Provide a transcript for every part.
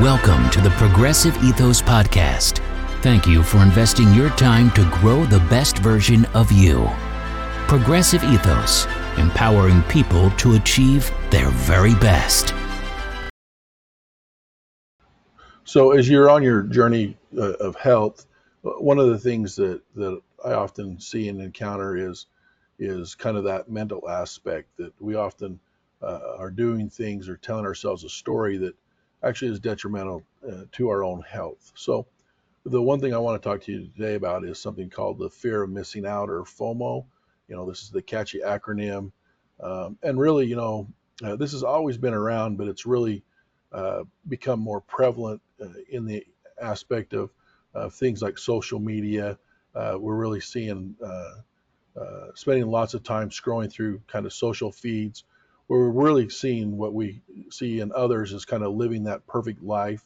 Welcome to the Progressive Ethos Podcast. Thank you for investing your time to grow the best version of you. Progressive Ethos, empowering people to achieve their very best. So, as you're on your journey uh, of health, one of the things that, that I often see and encounter is is kind of that mental aspect that we often uh, are doing things or telling ourselves a story that actually is detrimental uh, to our own health. So, the one thing I want to talk to you today about is something called the fear of missing out or FOMO. You know, this is the catchy acronym. Um, and really, you know, uh, this has always been around, but it's really uh, become more prevalent uh, in the aspect of things like social media. Uh, we're really seeing uh, spending lots of time scrolling through kind of social feeds we're really seeing what we see in others as kind of living that perfect life.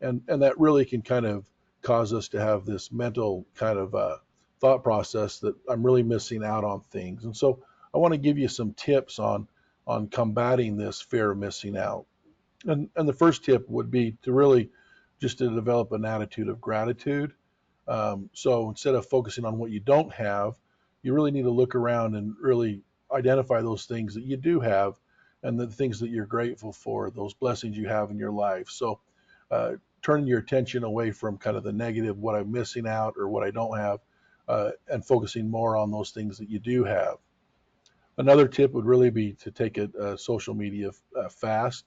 And, and that really can kind of cause us to have this mental kind of uh, thought process that I'm really missing out on things. And so I want to give you some tips on, on combating this fear of missing out. And, and the first tip would be to really just to develop an attitude of gratitude. Um, so instead of focusing on what you don't have, you really need to look around and really identify those things that you do have and the things that you're grateful for, those blessings you have in your life. So, uh, turning your attention away from kind of the negative, what I'm missing out or what I don't have, uh, and focusing more on those things that you do have. Another tip would really be to take a, a social media uh, fast.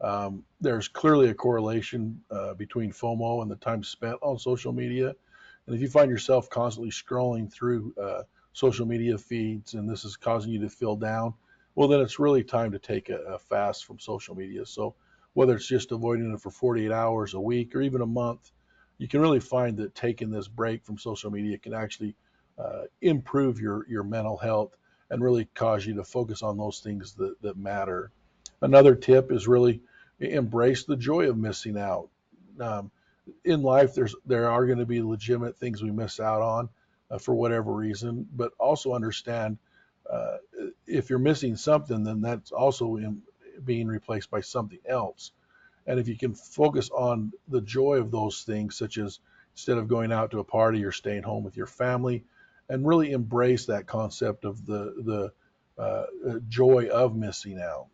Um, there's clearly a correlation uh, between FOMO and the time spent on social media. And if you find yourself constantly scrolling through uh, social media feeds and this is causing you to feel down, well, then it's really time to take a, a fast from social media. So whether it's just avoiding it for 48 hours a week or even a month, you can really find that taking this break from social media can actually uh, improve your, your mental health and really cause you to focus on those things that, that matter. Another tip is really embrace the joy of missing out. Um, in life, there's there are going to be legitimate things we miss out on uh, for whatever reason, but also understand uh, if you're missing something, then that's also in, being replaced by something else. And if you can focus on the joy of those things, such as instead of going out to a party, you're staying home with your family, and really embrace that concept of the the uh joy of missing out.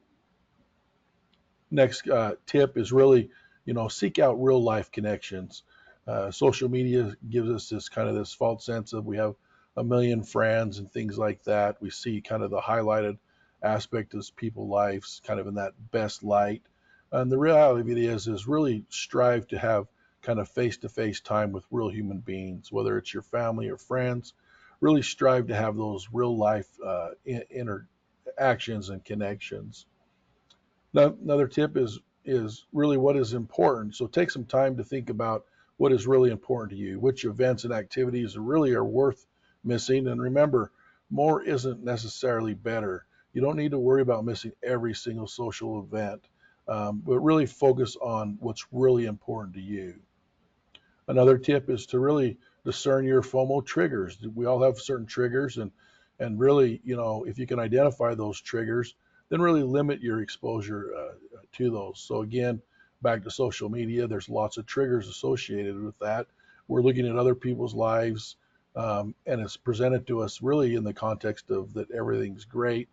Next uh, tip is really, you know, seek out real life connections. Uh, social media gives us this kind of this false sense of we have a million friends and things like that. We see kind of the highlighted aspect of people's lives kind of in that best light. And the reality of it is, is really strive to have kind of face-to-face time with real human beings, whether it's your family or friends. Really strive to have those real life uh, interactions and connections. Now, another tip is is really what is important. So take some time to think about what is really important to you, which events and activities really are worth missing. And remember, more isn't necessarily better. You don't need to worry about missing every single social event, um, but really focus on what's really important to you. Another tip is to really discern your FOMO triggers. We all have certain triggers, and and really, you know, if you can identify those triggers, then really limit your exposure uh, to those. So again, back to social media, there's lots of triggers associated with that. We're looking at other people's lives, um, and it's presented to us really in the context of that everything's great.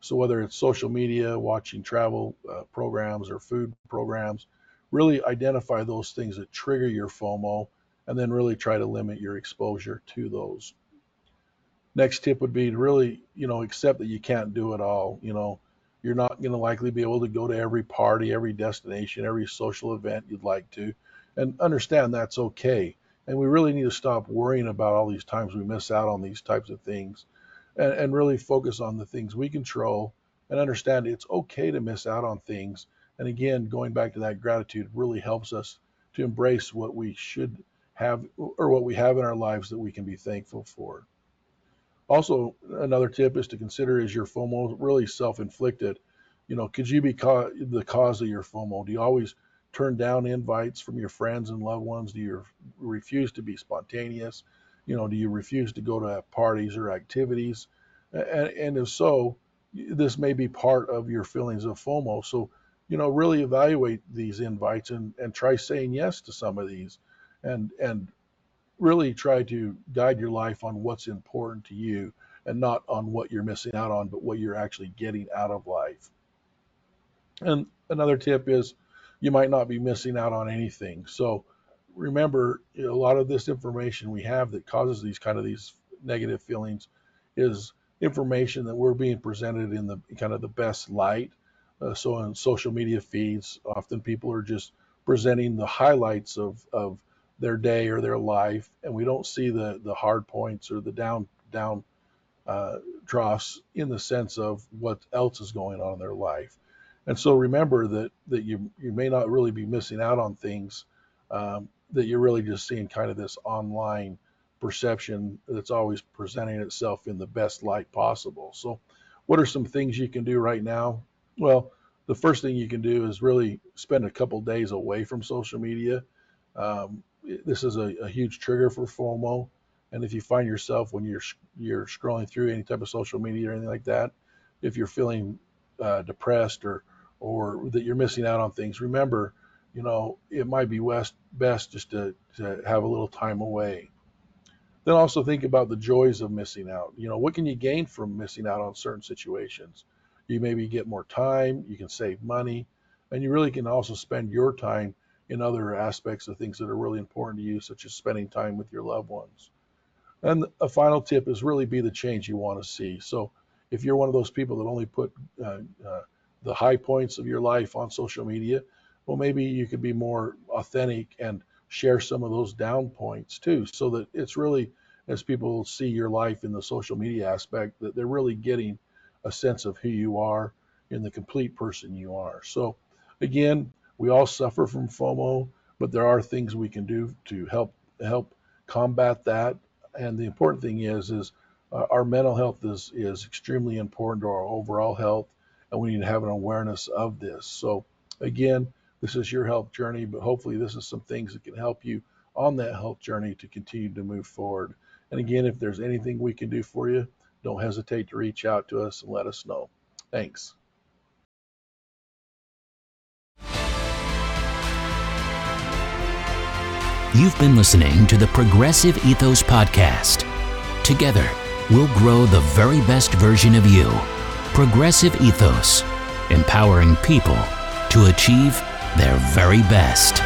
So whether it's social media, watching travel uh, programs or food programs, really identify those things that trigger your FOMO, and then really try to limit your exposure to those. Next tip would be to really, you know, accept that you can't do it all. You know, you're not going to likely be able to go to every party, every destination, every social event you'd like to, and understand that's okay. And we really need to stop worrying about all these times we miss out on these types of things and, and really focus on the things we control and understand it's okay to miss out on things. And again, going back to that gratitude really helps us to embrace what we should have or what we have in our lives that we can be thankful for. Also, another tip is to consider is your FOMO really self-inflicted? You know, could you be ca- the cause of your FOMO? Do you always turn down invites from your friends and loved ones? Do you refuse to be spontaneous? You know, do you refuse to go to parties or activities? And, and if so, this may be part of your feelings of FOMO. So you know, really evaluate these invites and, and try saying yes to some of these and, and really try to guide your life on what's important to you and not on what you're missing out on, but what you're actually getting out of life. And another tip is you might not be missing out on anything. So remember, a lot of this information we have that causes these kind of these negative feelings is information that we're being presented in the kind of the best light. Uh, so on social media feeds, often people are just presenting the highlights of, of their day or their life, and we don't see the the hard points or the down down uh, troughs in the sense of what else is going on in their life. And so remember that that you you may not really be missing out on things um, that you're really just seeing kind of this online perception that's always presenting itself in the best light possible. So, what are some things you can do right now? Well, the first thing you can do is really spend a couple days away from social media. Um, this is a, a, huge trigger for FOMO, and if you find yourself when you're you're scrolling through any type of social media or anything like that, if you're feeling uh, depressed or or that you're missing out on things, remember, you know, it might be best best just to, to have a little time away. Then also think about the joys of missing out. You know, what can you gain from missing out on certain situations? You maybe get more time, you can save money, and you really can also spend your time in other aspects of things that are really important to you, such as spending time with your loved ones. And a final tip is really be the change you want to see. So if you're one of those people that only put uh, uh, the high points of your life on social media, well, maybe you could be more authentic and share some of those down points too, so that it's really, as people see your life in the social media aspect, that they're really getting a sense of who you are and the complete person you are. So, again, we all suffer from FOMO, but there are things we can do to help help combat that. And the important thing is, is uh, our mental health is is extremely important to our overall health, and we need to have an awareness of this. So, again, this is your health journey, but hopefully, this is some things that can help you on that health journey to continue to move forward. And again, if there's anything we can do for you, don't hesitate to reach out to us and let us know. Thanks. You've been listening to the Progressive Ethos Podcast. Together, we'll grow the very best version of you. Progressive Ethos, empowering people to achieve their very best.